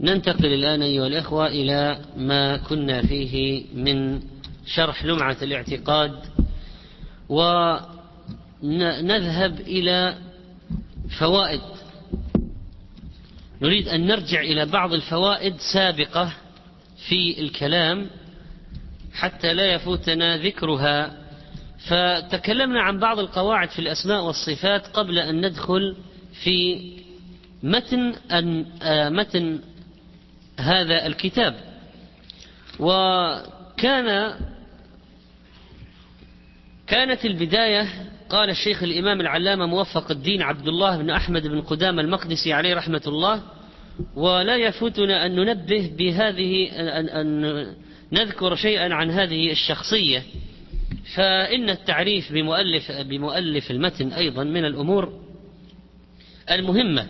ننتقل الآن أيها الإخوة إلى ما كنا فيه من شرح لمعة الاعتقاد ونذهب إلى فوائد. نريد أن نرجع إلى بعض الفوائد سابقة في الكلام حتى لا يفوتنا ذكرها. فتكلمنا عن بعض القواعد في الأسماء والصفات قبل أن ندخل في متن أن متن هذا الكتاب. وكان كانت البداية قال الشيخ الإمام العلامة موفق الدين عبد الله بن أحمد بن قدام المقدسي عليه رحمة الله. ولا يفوتنا أن ننبه بهذه أن, أن نذكر شيئا عن هذه الشخصية. فإن التعريف بمؤلف بمؤلف المتن أيضا من الأمور المهمة.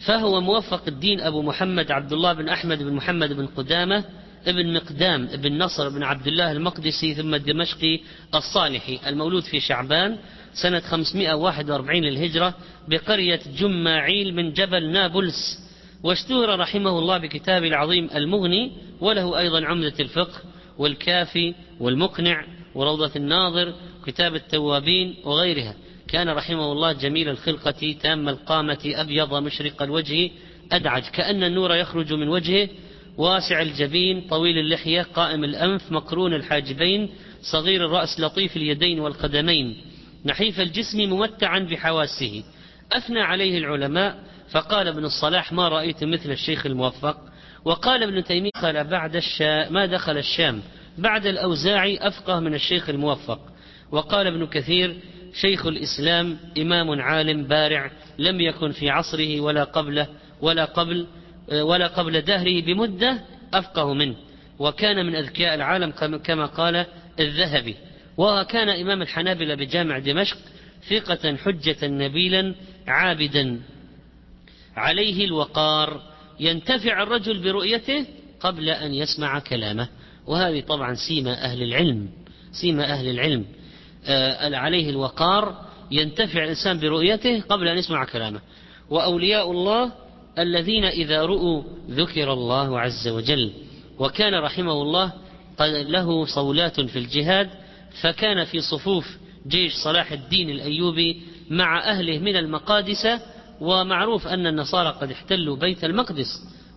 فهو موفق الدين أبو محمد عبد الله بن أحمد بن محمد بن قدامة ابن مقدام ابن نصر بن عبد الله المقدسي ثم الدمشقي الصالحي المولود في شعبان سنة 541 للهجرة بقرية جماعيل من جبل نابلس. واشتهر رحمه الله بكتابه العظيم المغني وله أيضا عمدة الفقه والكافي والمقنع وروضة الناظر كتاب التوابين وغيرها. كان رحمه الله جميل الخلقة تام القامة أبيض مشرق الوجه أدعج كأن النور يخرج من وجهه واسع الجبين طويل اللحية قائم الأنف مقرون الحاجبين صغير الرأس لطيف اليدين والقدمين. نحيف الجسم ممتعا بحواسه. أثنى عليه العلماء فقال ابن الصلاح ما رأيت مثل الشيخ الموفق؟ وقال ابن تيمية قال بعد الشام ما دخل الشام بعد الأوزاعي أفقه من الشيخ الموفق. وقال ابن كثير شيخ الإسلام إمام عالم بارع لم يكن في عصره ولا قبله ولا قبل ولا قبل دهره بمدة أفقه منه. وكان من أذكياء العالم كما قال الذهبي. وكان إمام الحنابلة بجامع دمشق ثقة حجة نبيلا عابدا. عليه الوقار ينتفع الرجل برؤيته قبل أن يسمع كلامه. وهذه طبعا سيمة أهل العلم سيمة أهل العلم. عليه الوقار ينتفع الإنسان برؤيته قبل أن يسمع كلامه. وأولياء الله الذين إذا رؤوا ذكر الله عز وجل وكان رحمه الله له صولات في الجهاد فكان في صفوف جيش صلاح الدين الأيوبي مع أهله من المقادسة ومعروف أن النصارى قد احتلوا بيت المقدس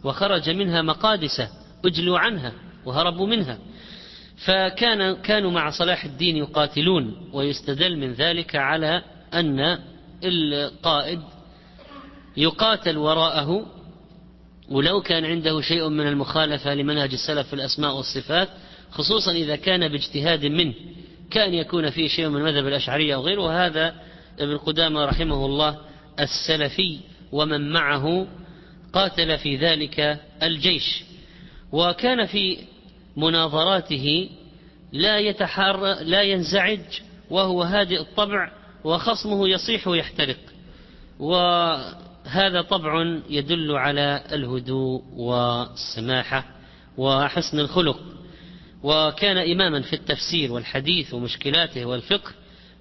وخرج منها مقادسة أجلوا عنها وهربوا منها. فكان كانوا مع صلاح الدين يقاتلون ويستدل من ذلك على أن القائد يقاتل وراءه ولو كان عنده شيء من المخالفة لمنهج السلف في الأسماء والصفات خصوصا إذا كان باجتهاد منه كان يكون فيه شيء من مذهب الأشعرية أو غيره وهذا ابن قدامة رحمه الله السلفي ومن معه قاتل في ذلك الجيش. وكان في مناظراته لا يتحار لا ينزعج وهو هادئ الطبع وخصمه يصيح ويحترق. وهذا طبع يدل على الهدوء والسماحة وحسن الخلق. وكان إماما في التفسير والحديث ومشكلاته والفقه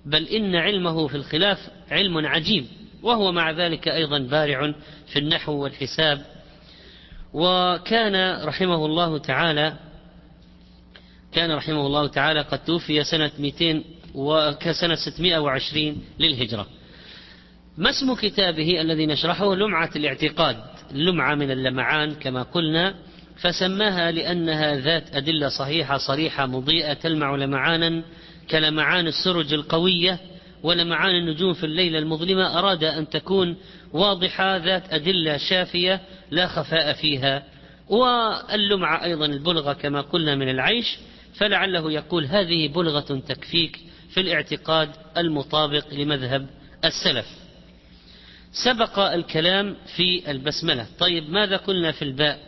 بل إن علمه في الخلاف علم عجيب وهو مع ذلك أيضا بارع في النحو والحساب. وكان رحمه الله تعالى كان رحمه الله تعالى قد توفي سنة 200 وكسنة 620 للهجرة. ما اسم كتابه الذي نشرحه؟ لمعة الاعتقاد لمعة من اللمعان كما قلنا فسماها لأنها ذات أدلة صحيحة صريحة مضيئة تلمع لمعانا كلمعان السرج القوية ولمعان النجوم في الليلة المظلمة. أراد أن تكون واضحة ذات أدلة شافية لا خفاء فيها. واللمعة أيضا البلغة كما قلنا من العيش. فلعله يقول هذه بلغة تكفيك في الاعتقاد المطابق لمذهب السلف. سبق الكلام في البسملة. طيب ماذا قلنا في الباء؟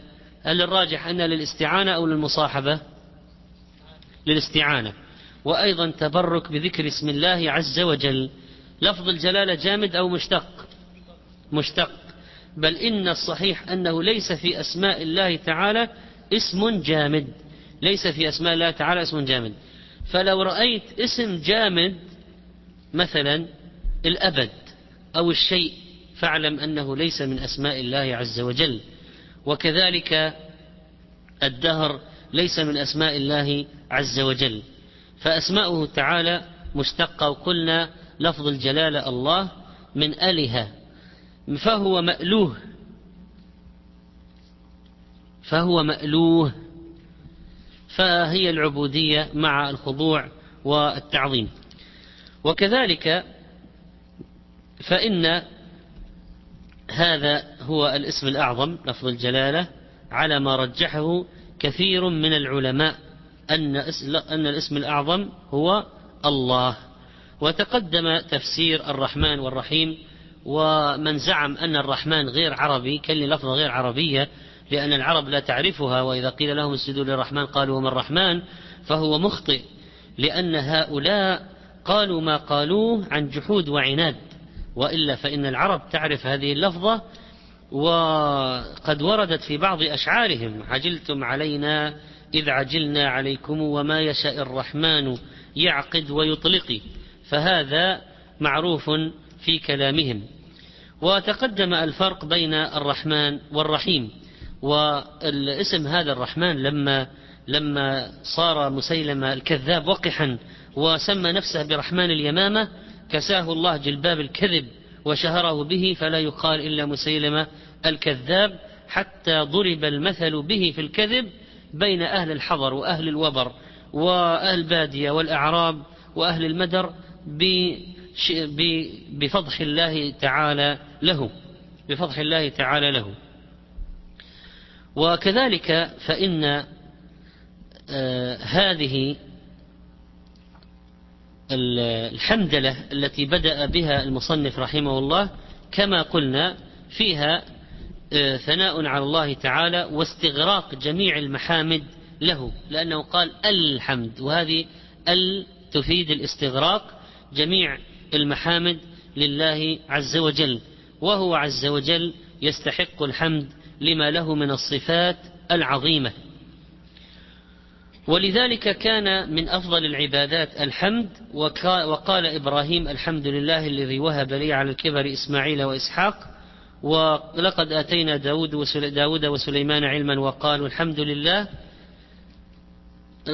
هل الراجح أن للاستعانة أو للمصاحبة؟ للاستعانة. وأيضا تبرك بذكر اسم الله عز وجل. لفظ الجلالة جامد أو مشتق؟ مشتق. بل إن الصحيح أنه ليس في أسماء الله تعالى اسم جامد. ليس في أسماء الله تعالى اسم جامد. فلو رأيت اسم جامد مثلا الأبد أو الشيء فاعلم أنه ليس من أسماء الله عز وجل. وكذلك الدهر ليس من أسماء الله عز وجل. فأسماؤه تعالى مشتقة وقلنا لفظ الجلالة الله من أله فهو مألوه. فهو مألوه. فهي العبودية مع الخضوع والتعظيم. وكذلك فإن هذا هو الاسم الأعظم لفظ الجلالة على ما رجحه كثير من العلماء أن أن الاسم الأعظم هو الله. وتقدم تفسير الرحمن والرحيم ومن زعم أن الرحمن غير عربي كان لفظة غير عربية لأن العرب لا تعرفها وإذا قيل لهم اسجدوا للرحمن قالوا وما الرحمن؟ فهو مخطئ لأن هؤلاء قالوا ما قالوه عن جحود وعناد. وإلا فإن العرب تعرف هذه اللفظة وقد وردت في بعض أشعارهم. عجلتم علينا إذ عجلنا عليكم وما يشاء الرحمن يعقد ويطلق. فهذا معروف في كلامهم. وتقدم الفرق بين الرحمن والرحيم. والاسم هذا الرحمن لما لما صار مسيلمة الكذاب وقحا وسمى نفسه برحمن اليمامة كساه الله جلباب الكذب وشهره به فلا يقال إلا مسيلمة الكذاب حتى ضرب المثل به في الكذب بين أهل الحضر وأهل الوبر وأهل البادية والأعراب وأهل المدر بفضح الله تعالى له بفضح الله تعالى له. وكذلك فإن آه هذه الحمدلة التي بدأ بها المصنف رحمه الله كما قلنا فيها آه ثناء على الله تعالى واستغراق جميع المحامد له لأنه قال الحمد وهذه ال تفيد الاستغراق جميع المحامد لله عز وجل وهو عز وجل يستحق الحمد لما له من الصفات العظيمة. ولذلك كان من أفضل العبادات الحمد وقال إبراهيم الحمد لله الذي وهب لي على الكبر إسماعيل وإسحاق ولقد آتينا داود, داود وسليمان علما وقالوا الحمد لله.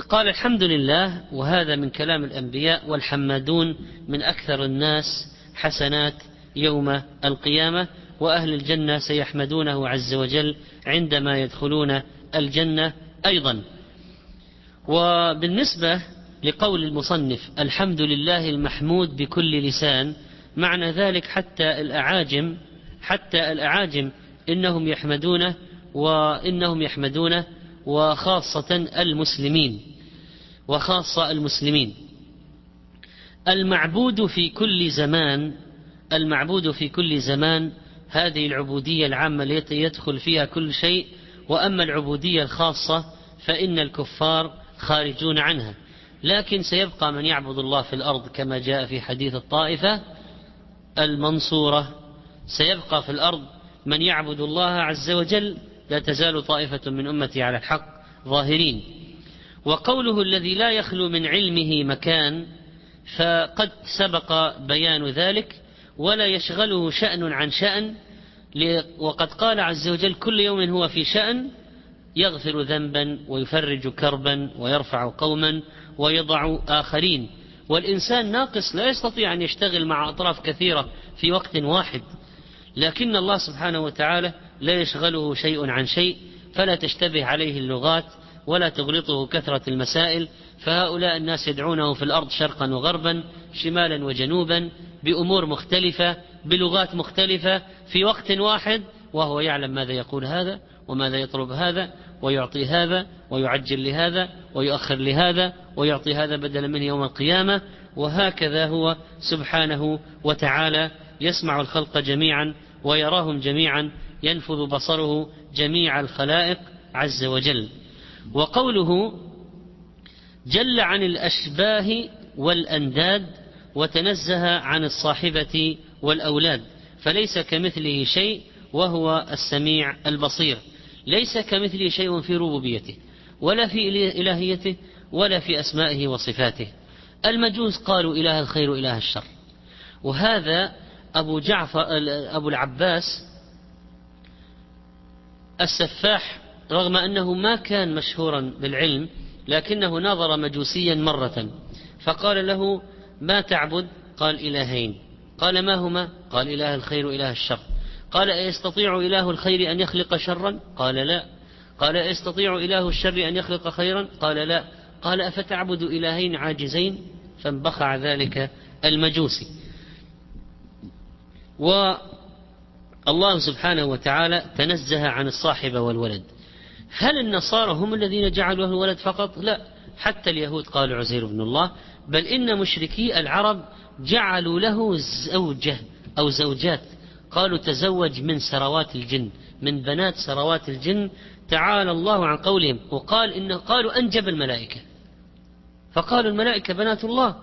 قال الحمد لله وهذا من كلام الأنبياء والحمادون من أكثر الناس حسنات يوم القيامة. وأهل الجنة سيحمدونه عز وجل عندما يدخلون الجنة أيضا. وبالنسبة لقول المصنف الحمد لله المحمود بكل لسان معنى ذلك حتى الأعاجم حتى الأعاجم إنهم يحمدونه وإنهم يحمدونه وخاصة المسلمين وخاصة المسلمين. المعبود في كل زمان المعبود في كل زمان هذه العبودية العامة التي يدخل فيها كل شيء وأما العبودية الخاصة فإن الكفار خارجون عنها. لكن سيبقى من يعبد الله في الأرض كما جاء في حديث الطائفة المنصورة. سيبقى في الأرض من يعبد الله عز وجل لا تزال طائفة من أمتي على الحق ظاهرين. وقوله الذي لا يخلو من علمه مكان فقد سبق بيان ذلك ولا يشغله شأن عن شأن وقد قال عز وجل كل يوم هو في شأن يغفر ذنبا ويفرج كربا ويرفع قوما ويضع آخرين. والإنسان ناقص لا يستطيع أن يشتغل مع أطراف كثيرة في وقت واحد. لكن الله سبحانه وتعالى لا يشغله شيء عن شيء فلا تشتبه عليه اللغات ولا تغلطه كثرة المسائل. فهؤلاء الناس يدعونه في الأرض شرقا وغربا شمالا وجنوبا بأمور مختلفة بلغات مختلفة في وقت واحد وهو يعلم ماذا يقول هذا وماذا يطلب هذا ويعطي هذا ويعجل لهذا ويؤخر لهذا ويعطي هذا بدلا منه يوم القيامة. وهكذا هو سبحانه وتعالى يسمع الخلق جميعا ويراهم جميعا ينفذ بصره جميع الخلائق عز وجل. وقوله جل عن الأشباه والأنداد وتنزه عن الصاحبة والأولاد فليس كمثله شيء وهو السميع البصير. ليس كمثله شيء في ربوبيته ولا في إلهيته ولا في أسمائه وصفاته. المجوس قالوا إله الخير اله الشر. وهذا أبو جعفر أبو العباس السفاح رغم أنه ما كان مشهورا بالعلم لكنه ناظر مجوسيا مرة فقال له ما تعبد؟ قال إلهين. قال ما هما؟ قال إله الخير وإله الشر. قال أيستطيع إله الخير أن يخلق شرا؟ قال لا. قال أيستطيع إله الشر أن يخلق خيرا؟ قال لا. قال أفتعبد إلهين عاجزين؟ فانبخع ذلك المجوسي والله سبحانه وتعالى تنزه عن الصاحب والولد. هل النصارى هم الذين جعلوا الولد فقط؟ لا. حتى اليهود قالوا عزير بن الله. بل إن مشركي العرب جعلوا له زوجة أو زوجات. قالوا تزوج من سروات الجن من بنات سروات الجن. تعالى الله عن قولهم. وقال إن قالوا أنجب الملائكة. فقالوا الملائكة بنات الله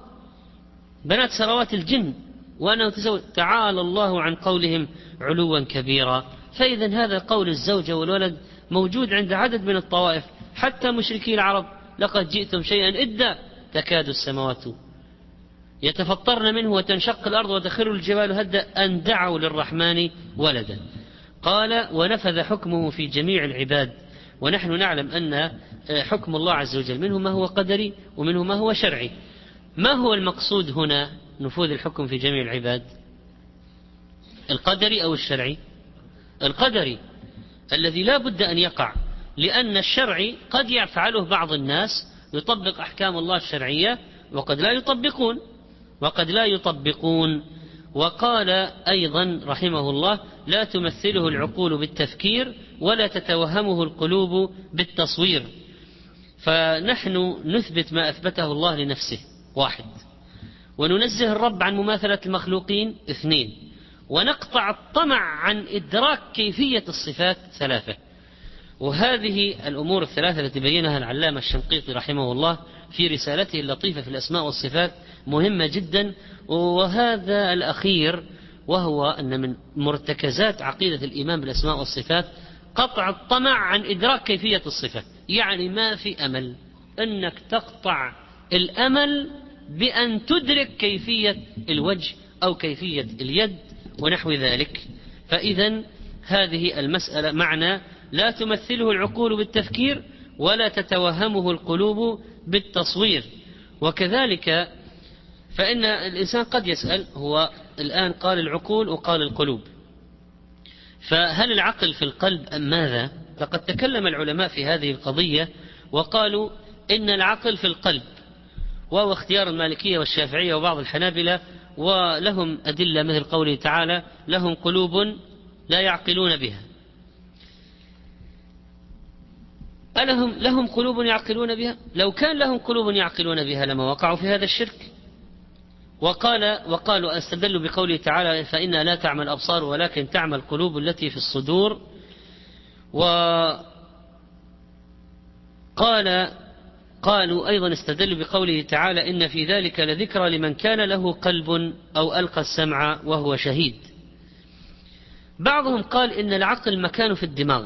بنات سروات الجن. وأنه تزوج. تعالى الله عن قولهم علوا كبيرا. فإذا هذا قول الزوجة والولد موجود عند عدد من الطوائف. حتى مشركي العرب لقد جئتم شيئا إدا. تكاد السماوات يتفطرن منه وتنشق الأرض وتخر الجبال هدا أن دعوا للرحمن ولدا. قال ونفذ حكمه في جميع العباد. ونحن نعلم أن حكم الله عز وجل منه ما هو قدري ومنه ما هو شرعي. ما هو المقصود هنا نفوذ الحكم في جميع العباد؟ القدري أو الشرعي؟ القدري الذي لا بد أن يقع لأن الشرعي قد يفعله بعض الناس يطبق أحكام الله الشرعية وقد لا يطبقون وقد لا يطبقون. وقال أيضا رحمه الله لا تمثله العقول بالتفكير ولا تتوهمه القلوب بالتصوير. فنحن نثبت ما أثبته الله لنفسه واحد. وننزه الرب عن مماثلة المخلوقين اثنين. ونقطع الطمع عن إدراك كيفية الصفات ثلاثة. وهذه الأمور الثلاثة التي بينها العلامة الشنقيطي رحمه الله في رسالته اللطيفة في الأسماء والصفات مهمة جدا وهذا الأخير وهو أن من مرتكزات عقيدة الإيمان بالأسماء والصفات قطع الطمع عن إدراك كيفية الصفة. يعني ما في أمل. أنك تقطع الأمل بأن تدرك كيفية الوجه أو كيفية اليد ونحو ذلك. فإذا هذه المسألة معنى لا تمثله العقول بالتفكير ولا تتوهمه القلوب بالتصوير. وكذلك فإن الإنسان قد يسأل هو الآن قال العقول وقال القلوب. فهل العقل في القلب أم ماذا؟ لقد تكلم العلماء في هذه القضية وقالوا إن العقل في القلب وهو اختيار المالكية والشافعية وبعض الحنابلة ولهم أدلة مثل قوله تعالى لهم قلوب لا يعقلون بها. ألهم لهم قلوب يعقلون بها؟ لو كان لهم قلوب يعقلون بها لما وقعوا في هذا الشرك. وقال وقالوا استدلوا بقوله تعالى فإنها لا تعمى الأبصار ولكن تعمى القلوب التي في الصدور. وقال قالوا أيضا استدلوا بقوله تعالى إن في ذلك لذكرى لمن كان له قلب أو ألقى السمع وهو شهيد. بعضهم قال إن العقل مكانه في الدماغ.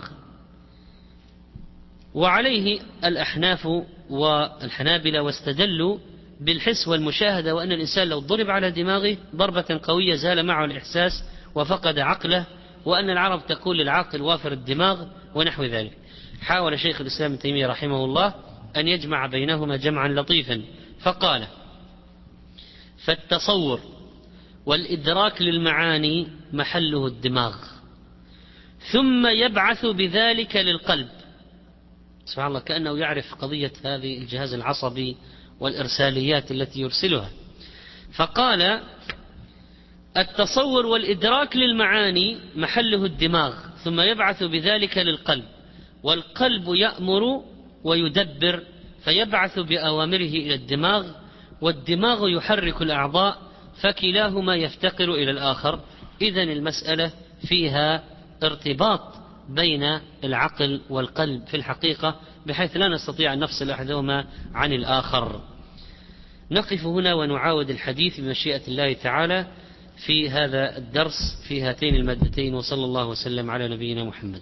وعليه الأحناف والحنابلة واستدلوا بالحس والمشاهدة وأن الإنسان لو ضرب على دماغه ضربة قوية زال معه الإحساس وفقد عقله وأن العرب تقول للعاقل وافر الدماغ ونحو ذلك. حاول شيخ الإسلام ابن تيمية رحمه الله أن يجمع بينهما جمعا لطيفا. فقال فالتصور والإدراك للمعاني محله الدماغ ثم يبعث بذلك للقلب سبحان الله كأنه يعرف قضية هذه الجهاز العصبي والإرساليات التي يرسلها. فقال التصور والإدراك للمعاني محله الدماغ ثم يبعث بذلك للقلب والقلب يأمر ويدبر فيبعث بأوامره إلى الدماغ والدماغ يحرك الأعضاء فكلاهما يفتقر إلى الآخر. إذا المسألة فيها ارتباط. بين العقل والقلب في الحقيقة بحيث لا نستطيع أن نفصل أحدهما عن الآخر. نقف هنا ونعاود الحديث بمشيئة الله تعالى في هذا الدرس في هاتين المادتين وصلى الله وسلم على نبينا محمد.